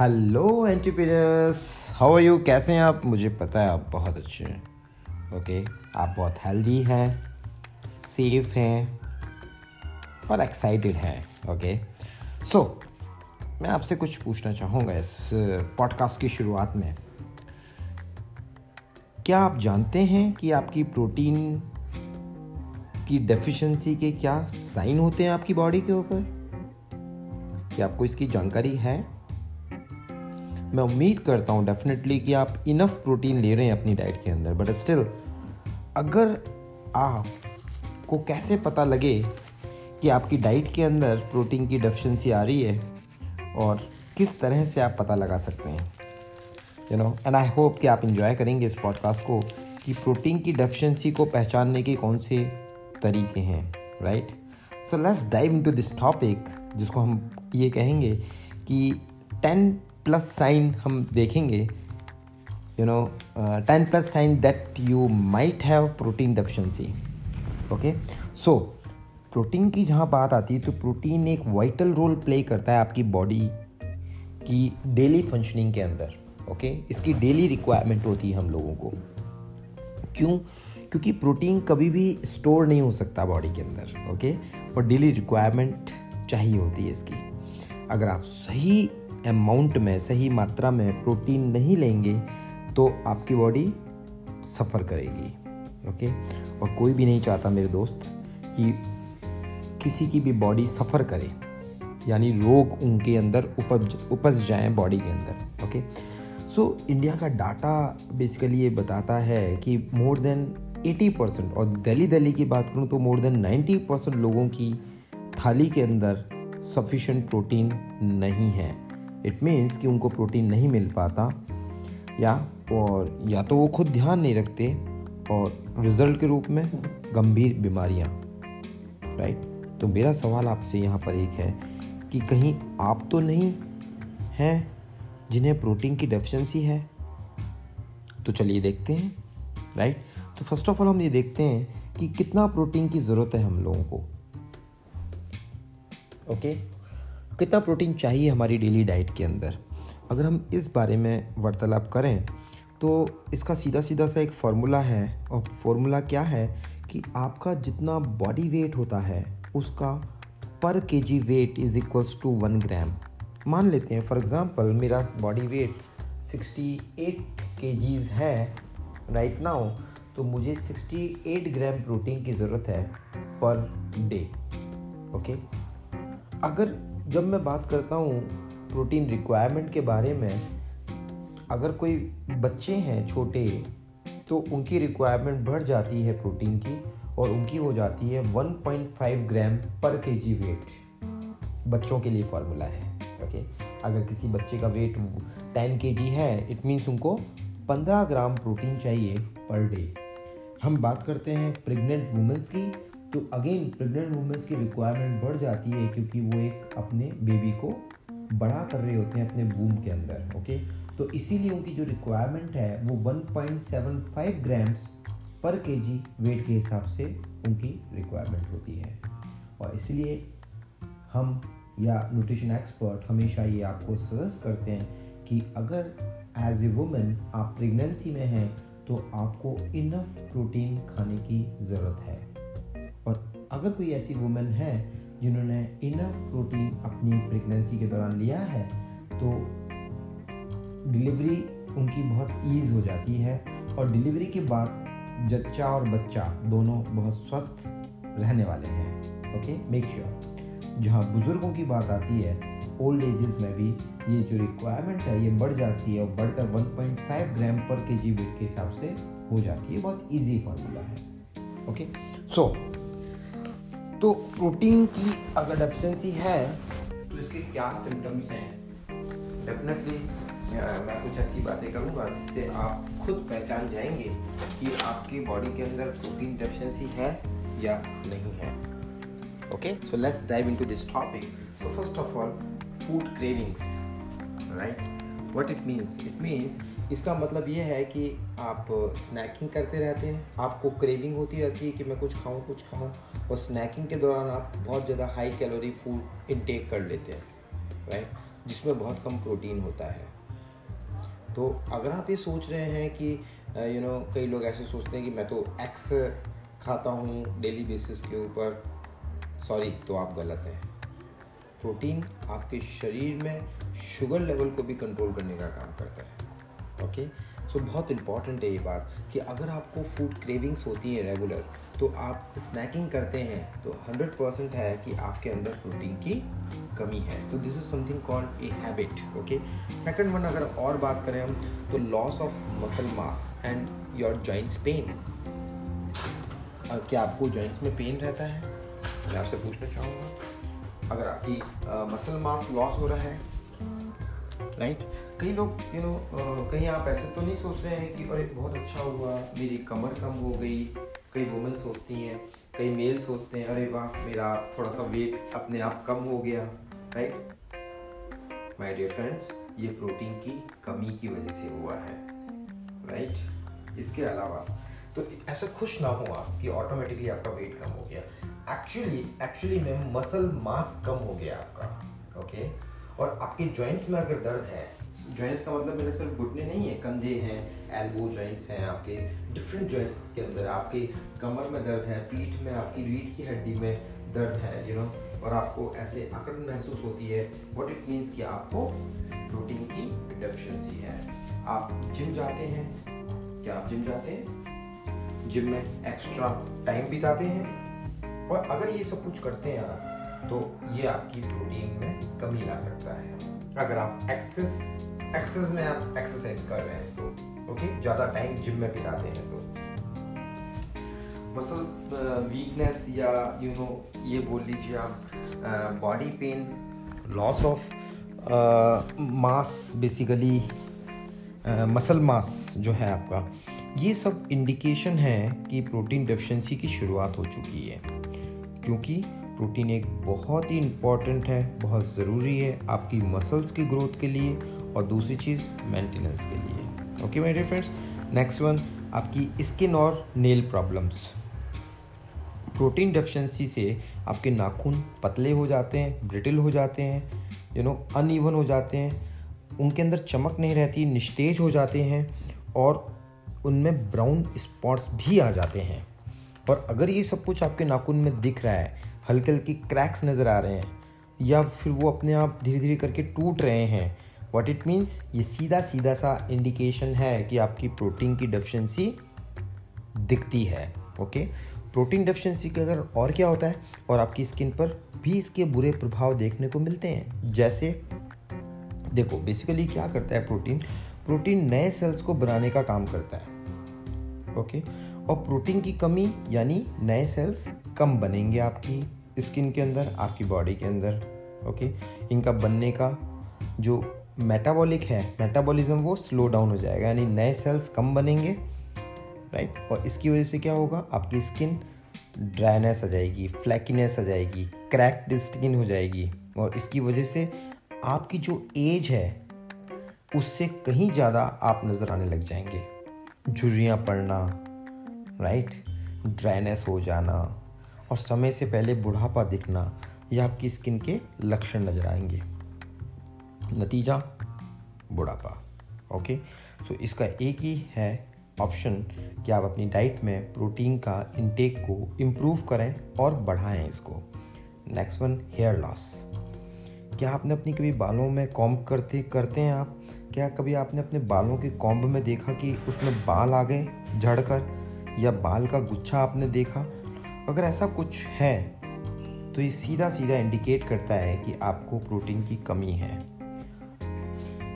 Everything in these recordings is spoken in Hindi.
Hello entrepreneurs how are you कैसे हैं आप? मुझे पता है आप बहुत अच्छे हैं। ओके? आप बहुत हेल्दी हैं सेफ़ हैं, और एक्साइटेड हैं। ओके सो मैं आपसे कुछ पूछना चाहूँगा इस पॉडकास्ट की शुरुआत में। क्या आप जानते हैं कि आपकी प्रोटीन की डेफिशिएंसी के क्या साइन होते हैं आपकी बॉडी के ऊपर? क्या आपको इसकी जानकारी है? मैं उम्मीद करता हूँ डेफिनेटली कि आप इनफ प्रोटीन ले रहे हैं अपनी डाइट के अंदर बट स्टिल अगर आप को कैसे पता लगे कि आपकी डाइट के अंदर प्रोटीन की डेफिशिएंसी आ रही है और किस तरह से आप पता लगा सकते हैं? You know and I hope कि आप इन्जॉय करेंगे इस पॉडकास्ट को कि प्रोटीन की डेफिशिएंसी को पहचानने के कौन से तरीके हैं right so let's dive into this topic जिसको हम ये कहेंगे कि टेन प्लस साइन हम देखेंगे you know ten plus sign that you might have protein deficiency okay so protein की जहाँ बात आती है तो प्रोटीन एक वाइटल रोल प्ले करता है आपकी बॉडी की डेली फंक्शनिंग के अंदर ओके okay? इसकी डेली रिक्वायरमेंट होती है हम लोगों को क्यों क्योंकि प्रोटीन कभी भी स्टोर नहीं हो सकता बॉडी के अंदर ओके okay? और डेली रिक्वायरमेंट चाहिए होती है इसकी अगर आप सही अमाउंट में सही मात्रा में प्रोटीन नहीं लेंगे तो आपकी बॉडी सफ़र करेगी ओके और कोई भी नहीं चाहता मेरे दोस्त कि किसी की भी बॉडी सफ़र करे यानी रोग उनके अंदर उपज उपज जाए बॉडी के अंदर ओके सो so, इंडिया का डाटा बेसिकली ये बताता है कि मोर देन 80 परसेंट और दिल्ली दिल्ली की बात करूँ तो मोर देन 90 परसेंट लोगों की थाली के अंदर सफिशेंट प्रोटीन नहीं है। इट मीन्स कि उनको प्रोटीन नहीं मिल पाता, या, और या तो वो खुद ध्यान नहीं रखते, और रिज़ल्ट के रूप में गंभीर बीमारियाँ राइट तो मेरा सवाल आपसे यहाँ पर एक है कि कहीं आप तो नहीं हैं जिन्हें प्रोटीन की डेफिशिएंसी है? तो चलिए देखते हैं राइट तो फ़र्स्ट ऑफ़ ऑल हम ये देखते हैं कि कितना प्रोटीन की ज़रूरत है हम लोगों को ओके कितना प्रोटीन चाहिए हमारी डेली डाइट के अंदर? अगर हम इस बारे में वार्तालाप करें तो इसका सीधा सीधा सा एक फार्मूला है और फार्मूला क्या है कि आपका जितना बॉडी वेट होता है, उसका per K G weight is equals to one gram. मान लेते हैं, फॉर एग्ज़ाम्पल मेरा बॉडी वेट 68 के जीज है राइट नाउ तो मुझे 68 ग्राम प्रोटीन की ज़रूरत है पर डे ओके अगर जब मैं बात करता हूँ प्रोटीन रिक्वायरमेंट के बारे में, अगर कोई बच्चे हैं छोटे तो उनकी रिक्वायरमेंट बढ़ जाती है प्रोटीन की और उनकी हो जाती है 1.5 ग्राम पर के जी वेट। बच्चों के लिए फार्मूला है ओके अगर किसी बच्चे का वेट टेन के है इट मीन्स उनको पंद्रह ग्राम प्रोटीन चाहिए पर डे। हम बात करते हैं प्रेग्नेंट वुमेंस की तो अगेन प्रेग्नेंट वुमेंस की रिक्वायरमेंट बढ़ जाती है क्योंकि वो एक अपने बेबी को बड़ा कर रहे होते हैं अपने बूम के अंदर ओके तो इसीलिए उनकी जो रिक्वायरमेंट है, वो 1.75 ग्राम्स पर केजी वेट के हिसाब से उनकी रिक्वायरमेंट होती है। और इसलिए हम या न्यूट्रिशन एक्सपर्ट हमेशा ये आपको सजेस्ट करते हैं कि अगर एज ए वुमेन आप प्रेगनेंसी में हैं तो आपको इनफ प्रोटीन खाने की ज़रूरत है। और अगर कोई ऐसी वुमेन है जिन्होंने इनफ प्रोटीन अपनी प्रेगनेंसी के दौरान लिया है तो डिलीवरी उनकी बहुत ईज हो जाती है और डिलीवरी के बाद जच्चा और बच्चा दोनों बहुत स्वस्थ रहने वाले हैं ओके मेक श्योर जहाँ बुज़ुर्गों की बात आती है ओल्ड एजेस में भी ये जो रिक्वायरमेंट है, ये बढ़ जाती है और बढ़कर 1.5 ग्राम पर के जी वेट के हिसाब से हो जाती है, बहुत इजी फार्मूला है ओके सो तो प्रोटीन की अगर डेफिशिएंसी है तो इसके क्या सिम्टम्स हैं? डेफिनेटली मैं कुछ ऐसी बातें करूँगा जिससे आप खुद पहचान जाएँगे कि आपकी बॉडी के अंदर प्रोटीन डेफिशिएंसी है या नहीं है। Okay, so let's dive into this topic. So first of all, food cravings, right? What it means it means इसका मतलब ये है कि आप स्नैकिंग करते रहते हैं, आपको क्रेविंग होती रहती है कि मैं कुछ खाऊं कुछ खाऊं, और स्नैकिंग के दौरान आप बहुत ज़्यादा हाई कैलोरी फ़ूड इनटेक कर लेते हैं राइट जिसमें बहुत कम प्रोटीन होता है। तो अगर आप ये सोच रहे हैं कि यू नो कई लोग ऐसे सोचते हैं कि मैं तो एक्स खाता हूँ डेली बेसिस के ऊपर सॉरी तो आप गलत हैं। प्रोटीन आपके शरीर में शुगर लेवल को भी कंट्रोल करने का काम करता है। ओके सो बहुत इंपॉर्टेंट है ये बात कि अगर आपको फ़ूड क्रेविंग्स होती हैं रेगुलर तो आप स्नैकिंग करते हैं तो 100 परसेंट है कि आपके अंदर प्रोटीन की कमी है। तो this is something called a habit okay second one अगर और बात करें हम तो loss of muscle mass and your joints pain क्या आपको जॉइंट्स में पेन रहता है? मैं आपसे पूछना चाहूँगा। अगर आपकी मसल मास लॉस हो रहा है राइट? कई लोग यू नो कहीं आप ऐसे तो नहीं सोच रहे हैं कि, अरे, बहुत अच्छा हुआ, मेरी कमर कम हो गई। कई वुमेन सोचती हैं, कई मेल सोचते हैं, अरे, वाह, मेरा थोड़ा सा वेट अपने आप कम हो गया। राइट माय डियर फ्रेंड्स ये प्रोटीन की कमी की वजह से हुआ है। Right right? इसके अलावा तो ऐसा खुश ना हो आप कि ऑटोमेटिकली आपका वेट कम हो गया। एक्चुअली एक्चुअली में मसल मास कम हो गया आपका ओके और आपके जॉइंट्स में अगर दर्द है जॉइंट्स का मतलब मेरे सिर्फ़ घुटने नहीं है, कंधे हैं एल्बो जॉइंट्स हैं आपके डिफरेंट जॉइंट्स के अंदर आपके कमर में दर्द है, पीठ में आपकी रीढ़ की हड्डी में दर्द है यू नो और आपको ऐसे अकड़ महसूस होती है व्हाट इट मीन्स कि आपको प्रोटीन की डेफिशिएंसी है। आप जिम जाते हैं, क्या आप जिम जाते हैं? जिम में एक्स्ट्रा टाइम बिताते हैं? और अगर ये सब कुछ करते हैं आप तो ये आपकी प्रोटीन में कमी ला सकता है। अगर आप एक्सेस एक्सेस में आप एक्सरसाइज कर रहे हैं तो ओके ज़्यादा टाइम जिम में बिताते हैं तो। मसल वीकनेस या यू you नो know, ये बोल लीजिए आप body pain loss of mass basically muscle mass जो है आपका ये सब इंडिकेशन है कि प्रोटीन डेफिशिएंसी की शुरुआत हो चुकी है। क्योंकि प्रोटीन एक बहुत ही इंपॉर्टेंट है, बहुत ज़रूरी है आपकी मसल्स की ग्रोथ के लिए और दूसरी चीज़ मेंटेनेंस के लिए। Okay my dear friends next one आपकी स्किन और नेल प्रॉब्लम्स प्रोटीन डेफिशिएंसी से आपके नाखून पतले हो जाते हैं ब्रिटिल हो जाते हैं यू नो अनइवन हो जाते हैं, उनके अंदर चमक नहीं रहती, निस्तेज हो जाते हैं और उनमें ब्राउन स्पॉट्स भी आ जाते हैं। और अगर ये सब कुछ आपके नाखून में दिख रहा है हल्के हल्के क्रैक्स नज़र आ रहे हैं, या फिर वो अपने आप धीरे धीरे करके टूट रहे हैं वॉट इट मीन्स ये सीधा सीधा सा इंडिकेशन है कि आपकी प्रोटीन की डेफिशिएंसी दिखती है ओके प्रोटीन डेफिशिएंसी के अगर और क्या होता है, और आपकी स्किन पर भी इसके बुरे प्रभाव देखने को मिलते हैं। जैसे, देखो बेसिकली क्या करता है प्रोटीन प्रोटीन नए सेल्स को बनाने का काम करता है ओके और प्रोटीन की कमी, यानी नए सेल्स कम बनेंगे आपकी स्किन के अंदर, आपकी बॉडी के अंदर ओके इनका बनने का जो मेटाबॉलिक है मेटाबॉलिज्म वो स्लो डाउन हो जाएगा, यानी नए सेल्स कम बनेंगे राइट और इसकी वजह से क्या होगा? आपकी स्किन ड्राइनेस आ जाएगी फ्लैकीनेस आ जाएगी क्रैक्ड स्किन हो जाएगी। और इसकी वजह से आपकी जो एज है, उससे कहीं ज़्यादा आप नज़र आने लग जाएँगे। झुर्रियाँ पड़ना राइट? ड्राइनेस हो जाना और समय से पहले बुढ़ापा दिखना, ये आपकी स्किन के लक्षण नज़र आएँगे। नतीजा, बुढ़ापा, ओके? सो इसका एक ही है ऑप्शन कि आप अपनी डाइट में प्रोटीन का इनटेक को इम्प्रूव करें और बढ़ाएँ इसको। नेक्स्ट वन हेयर लॉस क्या आपने अपनी कभी बालों में कॉम्ब करते करते हैं आप? क्या कभी आपने अपने बालों के कॉम्ब में देखा कि उसमें बाल आ गए, झड़कर? या बाल का गुच्छा आपने देखा? अगर ऐसा कुछ है तो ये सीधा सीधा इंडिकेट करता है कि आपको प्रोटीन की कमी है।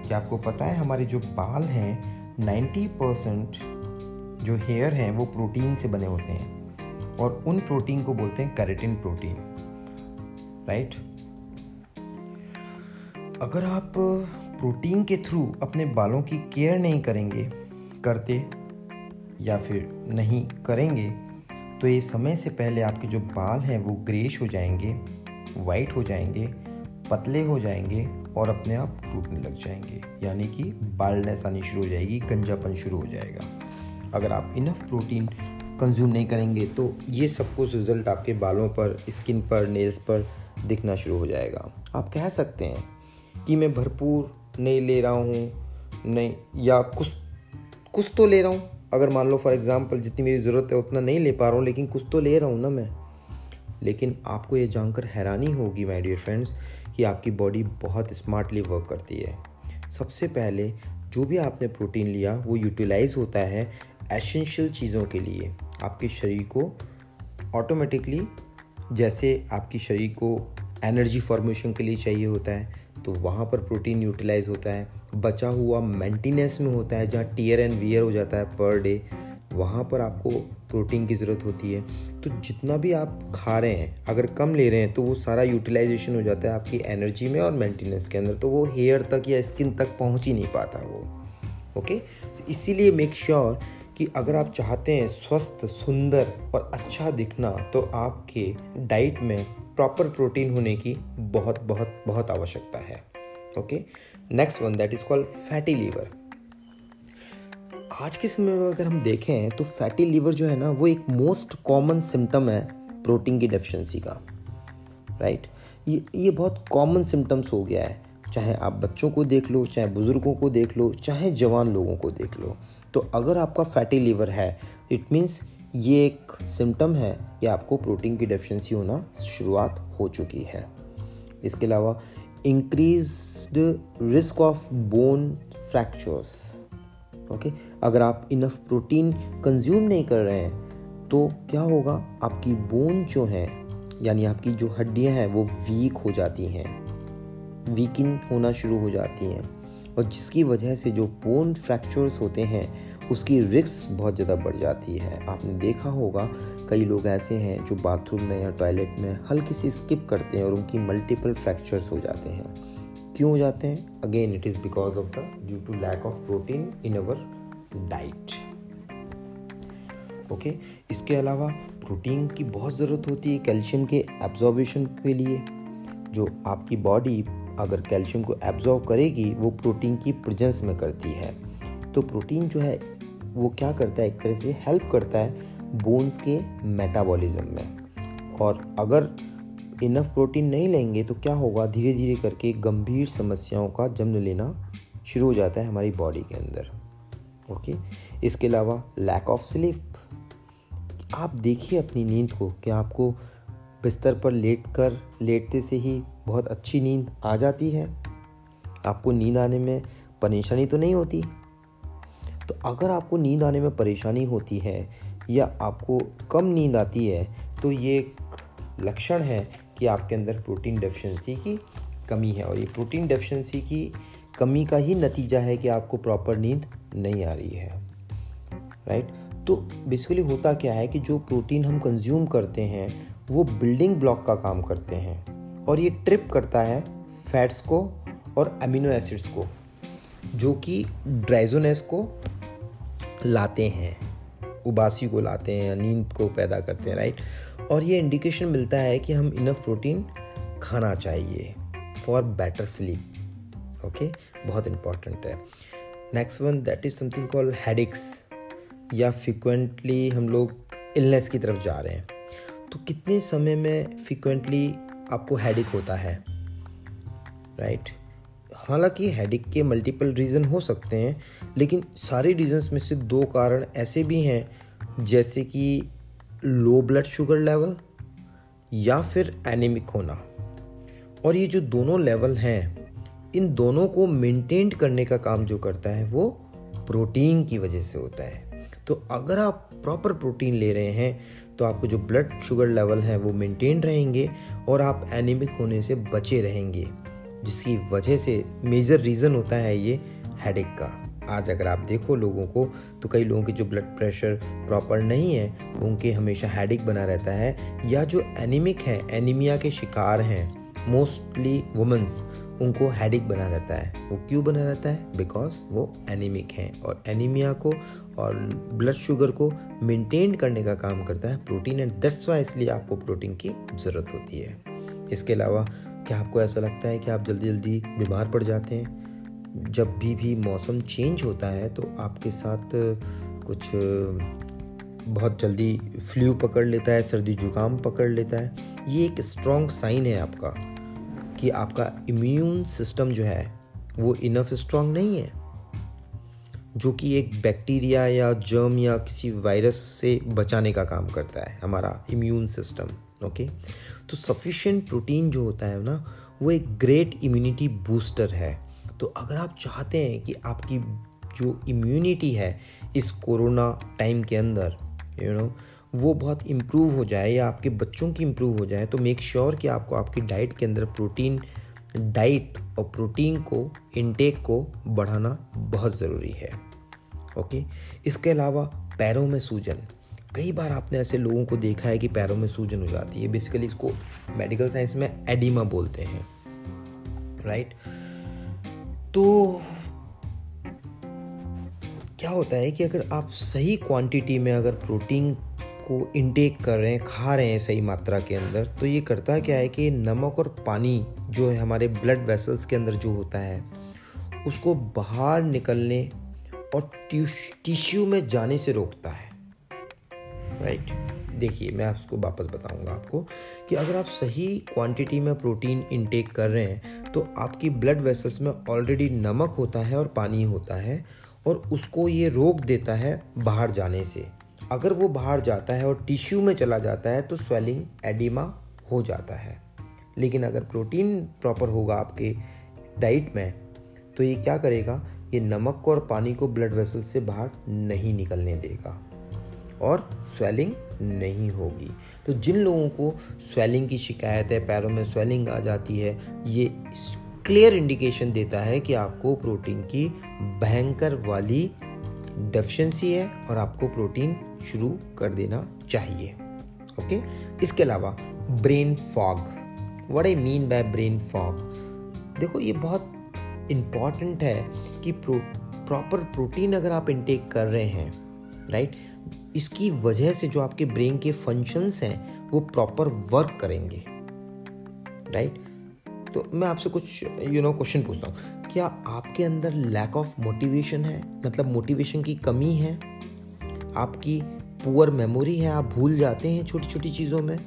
क्या आपको पता है हमारे जो बाल हैं 90 परसेंट जो हेयर हैं, वो प्रोटीन से बने होते हैं। और उन प्रोटीन को बोलते हैं कैरेटिन प्रोटीन राइट अगर आप प्रोटीन के थ्रू अपने बालों की केयर नहीं करेंगे, करते या फिर नहीं करेंगे तो ये समय से पहले आपके जो बाल हैं वो ग्रेश हो जाएँगे वाइट हो जाएँगे, पतले हो जाएँगे और अपने आप टूटने लग जाएँगे। यानी कि बालनेस आनी शुरू हो जाएगी, गंजापन शुरू हो जाएगा। अगर आप इनफ प्रोटीन कंज्यूम नहीं करेंगे तो ये सब कुछ रिज़ल्ट आपके बालों पर स्किन पर नेल्स पर दिखना शुरू हो जाएगा। आप कह सकते हैं कि मैं भरपूर नहीं ले रहा हूँ, नहीं, या कुछ कुछ तो ले रहा हूँ अगर मान लो फॉर एग्ज़ाम्पल जितनी मेरी ज़रूरत है, उतना नहीं ले पा रहा हूँ, लेकिन कुछ तो ले रहा हूँ ना मैं। लेकिन आपको ये जानकर हैरानी होगी माय डियर फ्रेंड्स कि आपकी बॉडी बहुत स्मार्टली वर्क करती है। सबसे पहले, जो भी आपने प्रोटीन लिया, वो यूटिलाइज होता है एसेंशियल चीज़ों के लिए। आपके शरीर को ऑटोमेटिकली जैसे आपकी शरीर को एनर्जी फॉर्मेशन के लिए चाहिए होता है तो वहाँ पर प्रोटीन यूटिलाइज होता है। बचा हुआ मेंटेनेंस में होता है, जहाँ टीयर एंड वियर हो जाता है पर डे, वहाँ पर आपको प्रोटीन की ज़रूरत होती है। तो जितना भी आप खा रहे हैं, अगर कम ले रहे हैं तो वो सारा यूटिलाइजेशन हो जाता है आपकी एनर्जी में और मेंटेनेंस के अंदर। तो वो हेयर तक या स्किन तक पहुँच ही नहीं पाता वो। ओके तो इसीलिए मेक श्योर कि अगर आप चाहते हैं स्वस्थ, सुंदर और अच्छा दिखना तो आपके डाइट में प्रॉपर प्रोटीन होने की बहुत बहुत बहुत आवश्यकता है। Okay next one that is called fatty liver आज के समय में अगर हम देखें तो फैटी लीवर जो है ना, वो एक मोस्ट कॉमन सिम्टम है प्रोटीन की डेफिशिएंसी का राइट? ये ये बहुत कॉमन सिम्टम्स हो गया है। चाहे आप बच्चों को देख लो, चाहे बुज़ुर्गों को देख लो, चाहे जवान लोगों को देख लो। तो अगर आपका फैटी लीवर है इट मीन्स ये एक सिम्टम है कि आपको प्रोटीन की डेफिशिएंसी होना शुरुआत हो चुकी है। इसके अलावा increase risk of bone fractures okay अगर आप इनफ प्रोटीन कंज्यूम नहीं कर रहे हैं तो क्या होगा? आपकी बोन जो है, यानी आपकी जो हड्डियाँ हैं, वो वीक हो जाती हैं। वीकिंग होना शुरू हो जाती हैं। और जिसकी वजह से जो बोन फ्रैक्चर्स होते हैं, उसकी रिस्क बहुत ज़्यादा बढ़ जाती है। आपने देखा होगा, कई लोग ऐसे हैं जो बाथरूम में या टॉयलेट में हल्की सी स्किप करते हैं और उनकी मल्टीपल फ्रैक्चर्स हो जाते हैं। क्यों हो जाते हैं? Again it is because of the due to lack of protein in our diet okay इसके अलावा प्रोटीन की बहुत ज़रूरत होती है कैल्शियम के एब्जॉर्बेशन के लिए, जो आपकी बॉडी अगर कैल्शियम को एब्जॉर्व करेगी, वो प्रोटीन की प्रजेंस में करती है। तो प्रोटीन जो है, वो क्या करता है? एक तरह से हेल्प करता है बोन्स के मेटाबॉलिज्म में। और अगर इनफ प्रोटीन नहीं लेंगे तो क्या होगा? धीरे धीरे करके गंभीर समस्याओं का जन्म लेना शुरू हो जाता है हमारी बॉडी के अंदर। ओके इसके अलावा लैक ऑफ़ स्लीप आप देखिए अपनी नींद को, कि आपको बिस्तर पर लेट कर लेटते से ही बहुत अच्छी नींद आ जाती है। आपको नींद आने में परेशानी तो नहीं होती? तो अगर आपको नींद आने में परेशानी होती है या आपको कम नींद आती है तो ये एक लक्षण है कि आपके अंदर प्रोटीन डेफिशिएंसी की कमी है। और ये प्रोटीन डेफिशिएंसी की कमी का ही नतीजा है कि आपको प्रॉपर नींद नहीं आ रही है। राइट? तो बेसिकली होता क्या है कि जो प्रोटीन हम कंज्यूम करते हैं, वो बिल्डिंग ब्लॉक का काम करते हैं। और ये ट्रिप करता है फैट्स को और अमीनो एसिड्स को, जो कि ड्राइजोनेस को लाते हैं, उबासी को लाते हैं, नींद को पैदा करते हैं राइट और ये इंडिकेशन मिलता है कि हम इनफ प्रोटीन खाना चाहिए फॉर बेटर स्लीप ओके बहुत इंपॉर्टेंट है। Next one that is something call headaches या फ्रिक्वेंटली हम लोग इलनेस की तरफ़ जा रहे हैं तो कितने समय में फ्रिक्वेंटली आपको हेडिक होता है? राइट? हालाँकि हेडिक के मल्टीपल रीज़न हो सकते हैं, लेकिन सारे रीजंस में से दो कारण ऐसे भी हैं, जैसे कि लो ब्लड शुगर लेवल या फिर एनीमिक होना। और ये जो दोनों लेवल हैं, इन दोनों को मेंटेन करने का काम जो करता है, वो प्रोटीन की वजह से होता है। तो अगर आप प्रॉपर प्रोटीन ले रहे हैं तो आपको जो ब्लड शुगर लेवल है वो मेंटेन रहेंगे और आप एनीमिक होने से बचे रहेंगे, जिसकी वजह से मेजर रीज़न होता है ये हेडेक का। आज अगर आप देखो लोगों को तो कई लोगों के जो ब्लड प्रेशर प्रॉपर नहीं है उनके हमेशा हेडेक बना रहता है, या जो एनीमिक हैं एनीमिया के शिकार हैं मोस्टली वुमेंस उनको हेडिक बना रहता है। वो क्यों बना रहता है? बिकॉज़ वो एनीमिक हैं और एनीमिया को और ब्लड शुगर को मेंटेन करने का काम करता है प्रोटीन एंड दसवा इसलिए आपको प्रोटीन की ज़रूरत होती है। इसके अलावा क्या आपको ऐसा लगता है कि आप जल्दी जल्दी बीमार पड़ जाते हैं? जब भी भी मौसम चेंज होता है तो आपके साथ कुछ, बहुत जल्दी फ्लू पकड़ लेता है, सर्दी जुकाम पकड़ लेता है। ये एक स्ट्रॉन्ग साइन है आपका। कि आपका इम्यून सिस्टम जो है वो इनफ स्ट्रांग नहीं है। जो कि एक बैक्टीरिया या जर्म या किसी वायरस से बचाने का काम करता है हमारा इम्यून सिस्टम ओके तो सफिशिएंट प्रोटीन जो होता है ना वो एक ग्रेट इम्यूनिटी बूस्टर है। तो अगर आप चाहते हैं कि आपकी जो इम्यूनिटी है इस कोरोना टाइम के अंदर यू you नो know, वो बहुत इम्प्रूव हो जाए या आपके बच्चों की इम्प्रूव हो जाए तो मेक श्योर sure कि आपको आपकी डाइट के अंदर प्रोटीन डाइट और प्रोटीन को इनटेक को बढ़ाना बहुत ज़रूरी है। ओके इसके अलावा पैरों में सूजन। कई बार आपने ऐसे लोगों को देखा है कि पैरों में सूजन हो जाती है। बेसिकली इसको मेडिकल साइंस में एडिमा बोलते हैं। राइट तो क्या होता है कि अगर आप सही क्वांटिटी में अगर प्रोटीन को इनटेक कर रहे हैं, खा रहे हैं सही मात्रा के अंदर तो ये करता क्या है कि नमक और पानी जो है हमारे ब्लड वेसल्स के अंदर जो होता है, उसको बाहर निकलने और टिश्यू में जाने से रोकता है। राइट देखिए, मैं आपको वापस बताऊँगा आपको कि अगर आप सही क्वांटिटी में प्रोटीन इनटेक कर रहे हैं तो आपकी ब्लड वेसल्स में ऑलरेडी नमक होता है और पानी होता है और उसको ये रोक देता है बाहर जाने से। अगर वो बाहर जाता है और टिश्यू में चला जाता है तो स्वेलिंग एडिमा हो जाता है। लेकिन अगर प्रोटीन प्रॉपर होगा आपके डाइट में तो ये क्या करेगा? ये नमक को और पानी को ब्लड वेसल से बाहर नहीं निकलने देगा और स्वेलिंग नहीं होगी। तो जिन लोगों को स्वेलिंग की शिकायत है, पैरों में स्वेलिंग आ जाती है, ये क्लियर इंडिकेशन देता है कि आपको प्रोटीन की भयंकर वाली डेफिशिएंसी है और आपको प्रोटीन शुरू कर देना चाहिए, ओके? इसके अलावा brain fog. What I mean by brain fog देखो, ये बहुत इंपॉर्टेंट है कि प्रो प्रॉपर प्रोटीन अगर आप इनटेक कर रहे हैं राइट इसकी वजह से जो आपके ब्रेन के फ़ंक्शंस हैं, वो प्रॉपर वर्क करेंगे राइट तो मैं आपसे कुछ यू नो क्वेश्चन पूछता हूँ। क्या आपके अंदर लैक ऑफ़ मोटिवेशन है? मतलब मोटिवेशन की कमी है? आपकी पुअर मेमोरी है, आप भूल जाते हैं छोटी छोटी चीज़ों में,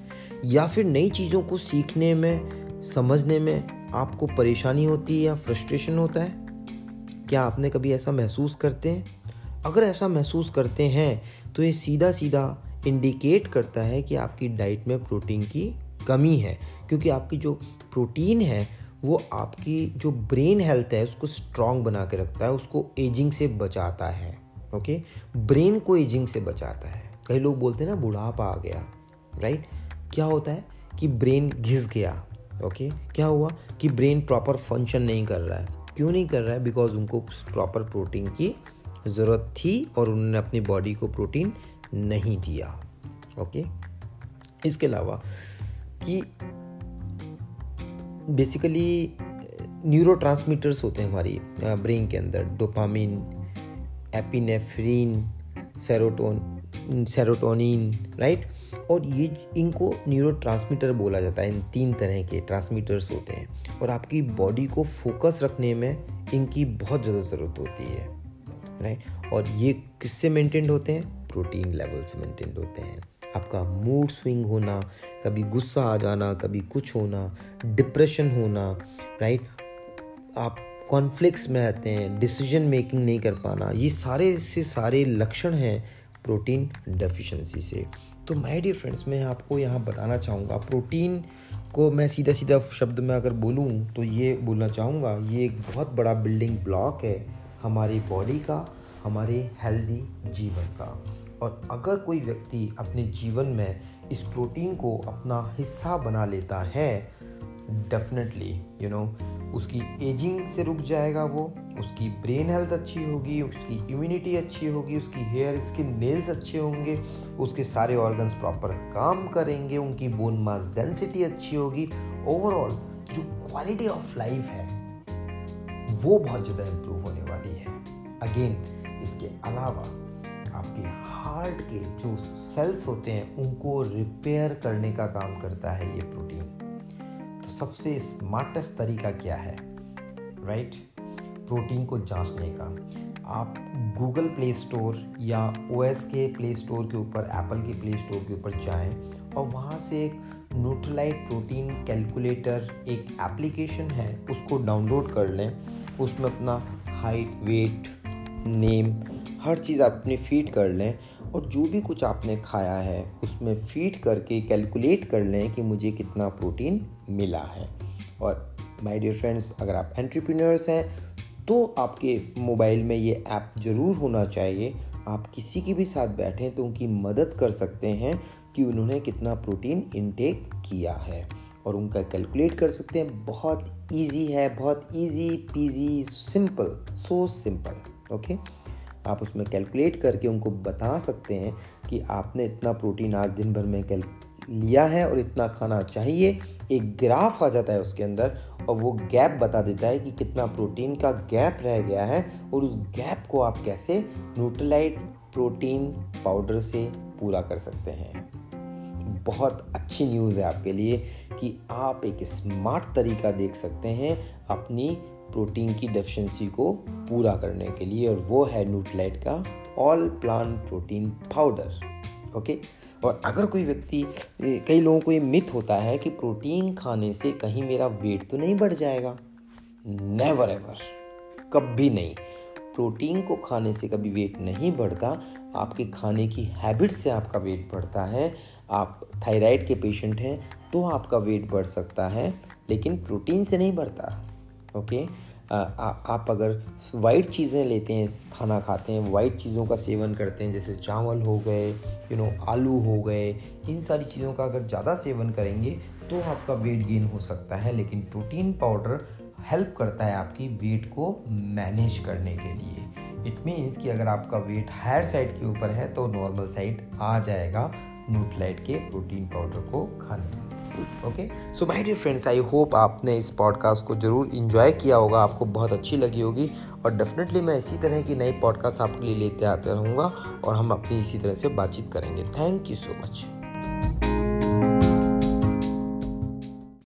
या फिर नई चीज़ों को सीखने में, समझने में आपको परेशानी होती है या फ्रस्ट्रेशन होता है? क्या आपने कभी ऐसा महसूस करते हैं? अगर ऐसा महसूस करते हैं तो ये सीधा सीधा इंडिकेट करता है कि आपकी डाइट में प्रोटीन की कमी है, क्योंकि आपकी जो प्रोटीन है, वो आपकी जो ब्रेन हेल्थ है, उसको स्ट्रांग बना के रखता है, उसको एजिंग से बचाता है। ओके ब्रेन को एजिंग से बचाता है। कई लोग बोलते हैं ना, बुढ़ापा आ गया राइट क्या होता है कि ब्रेन घिस गया ओके क्या हुआ कि ब्रेन प्रॉपर फ़ंक्शन नहीं कर रहा है। क्यों नहीं कर रहा है? बिकॉज़ उनको प्रॉपर प्रोटीन की ज़रूरत थी और उन्होंने अपनी बॉडी को प्रोटीन नहीं दिया ओके इसके अलावा कि बेसिकली न्यूरो होते हैं हमारी ब्रेन के अंदर dopamine epinephrine serotone serotonin right और ये इनको न्यूरो बोला जाता है, इन तीन तरह के ट्रांसमीटर्स होते हैं। और आपकी बॉडी को फोकस रखने में इनकी बहुत ज़्यादा ज़रूरत होती है राइट और ये किससे मेंटेन होते हैं? प्रोटीन लेवल से मेंटेन होते हैं। आपका मूड स्विंग होना, कभी गुस्सा आ जाना, कभी कुछ होना डिप्रेशन होना राइट आप कॉन्फ्लिक्ट्स में रहते हैं डिसीज़न मेकिंग नहीं कर पाना, ये सारे से सारे लक्षण हैं प्रोटीन डेफिशिएंसी से। तो माय डियर फ्रेंड्स मैं आपको यहाँ बताना चाहूँगा प्रोटीन को मैं सीधा सीधा शब्द में अगर बोलूँ तो ये बोलना चाहूँगा, ये एक बहुत बड़ा बिल्डिंग ब्लॉक है हमारी बॉडी का, हमारे हेल्दी जीवन का। और अगर कोई व्यक्ति अपने जीवन में इस प्रोटीन को अपना हिस्सा बना लेता है डेफिनेटली यू नो उसकी एजिंग से रुक जाएगा वो, उसकी ब्रेन हेल्थ अच्छी होगी, उसकी इम्यूनिटी अच्छी होगी, उसकी हेयर स्किन नेल्स अच्छे होंगे, उसके सारे ऑर्गन्स प्रॉपर काम करेंगे, उनकी बोन मास डेंसिटी अच्छी होगी। ओवरऑल जो क्वालिटी ऑफ़ लाइफ है, वो बहुत ज़्यादा इम्प्रूव होने वाली है। अगेन इसके अलावा आपके हार्ट के जो सेल्स होते हैं, उनको रिपेयर करने का काम करता है ये प्रोटीन तो सबसे स्मार्टेस्ट तरीका क्या है? राइट? प्रोटीन को जांचने का। आप गूगल प्ले स्टोर या OS के प्ले स्टोर के ऊपर एप्पल के प्ले स्टोर के ऊपर जाएँ और वहाँ से एक न्यूट्रलाइट प्रोटीन कैलकुलेटर एक एप्लीकेशन है, उसको डाउनलोड कर लें। उसमें अपना हाइट वेट नेम हर चीज़ अपनी फ़ीड कर लें और जो भी कुछ आपने खाया है, उसमें फ़ीड करके कैलकुलेट कर लें कि मुझे कितना प्रोटीन मिला है। और माय डियर फ्रेंड्स अगर आप एंट्रप्रीनियर्स हैं तो आपके मोबाइल में ये ऐप ज़रूर होना चाहिए। आप किसी के भी साथ बैठें तो उनकी मदद कर सकते हैं कि उन्होंने कितना प्रोटीन इनटेक किया है। और उनका कैलकुलेट कर सकते हैं। बहुत इजी है, बहुत easy peasy simple so simple okay आप उसमें कैलकुलेट करके उनको बता सकते हैं कि आपने इतना प्रोटीन आज दिन भर में कैल लिया है और इतना खाना चाहिए। एक ग्राफ आ जाता है उसके अंदर और वो गैप बता देता है कि कितना प्रोटीन का गैप रह गया है और उस गैप को आप कैसे न्यूट्रलाइट प्रोटीन पाउडर से पूरा कर सकते हैं। बहुत अच्छी न्यूज़ है आपके लिए कि आप एक स्मार्ट तरीका देख सकते हैं अपनी प्रोटीन की डेफिशिएंसी को पूरा करने के लिए और वो है न्यूट्रलाइट का all plant protein powder okay और अगर कोई व्यक्ति, कई लोगों को ये मिथ होता है कि प्रोटीन खाने से कहीं मेरा वेट तो नहीं बढ़ जाएगा। नेवर एवर कभी नहीं। प्रोटीन को खाने से कभी वेट नहीं बढ़ता, आपके खाने की हैबिट से आपका वेट बढ़ता है। आप थायराइड के पेशेंट हैं तो आपका वेट बढ़ सकता है, लेकिन प्रोटीन से नहीं बढ़ता। ओके? आ, आ, आप अगर वाइट चीज़ें लेते हैं खाना खाते हैं वाइट चीज़ों का सेवन करते हैं जैसे चावल हो गए यू नो आलू हो गए इन सारी चीज़ों का अगर ज़्यादा सेवन करेंगे तो आपका वेट गेन हो सकता है लेकिन प्रोटीन पाउडर हेल्प करता है आपकी वेट को मैनेज करने के लिए। इट मीन्स कि अगर आपका वेट हायर साइड के ऊपर है तो नॉर्मल साइड आ जाएगा न्यूट्रलाइट के प्रोटीन पाउडर को खाने से। Okay so my dear friends I hope आपने इस पॉडकास्ट को ज़रूर इन्जॉय किया होगा। आपको बहुत अच्छी लगी होगी। और डेफिनेटली मैं इसी तरह की नई पॉडकास्ट आपके लिए लेते आते रहूँगा। और हम अपनी इसी तरह से बातचीत करेंगे। Thank you so much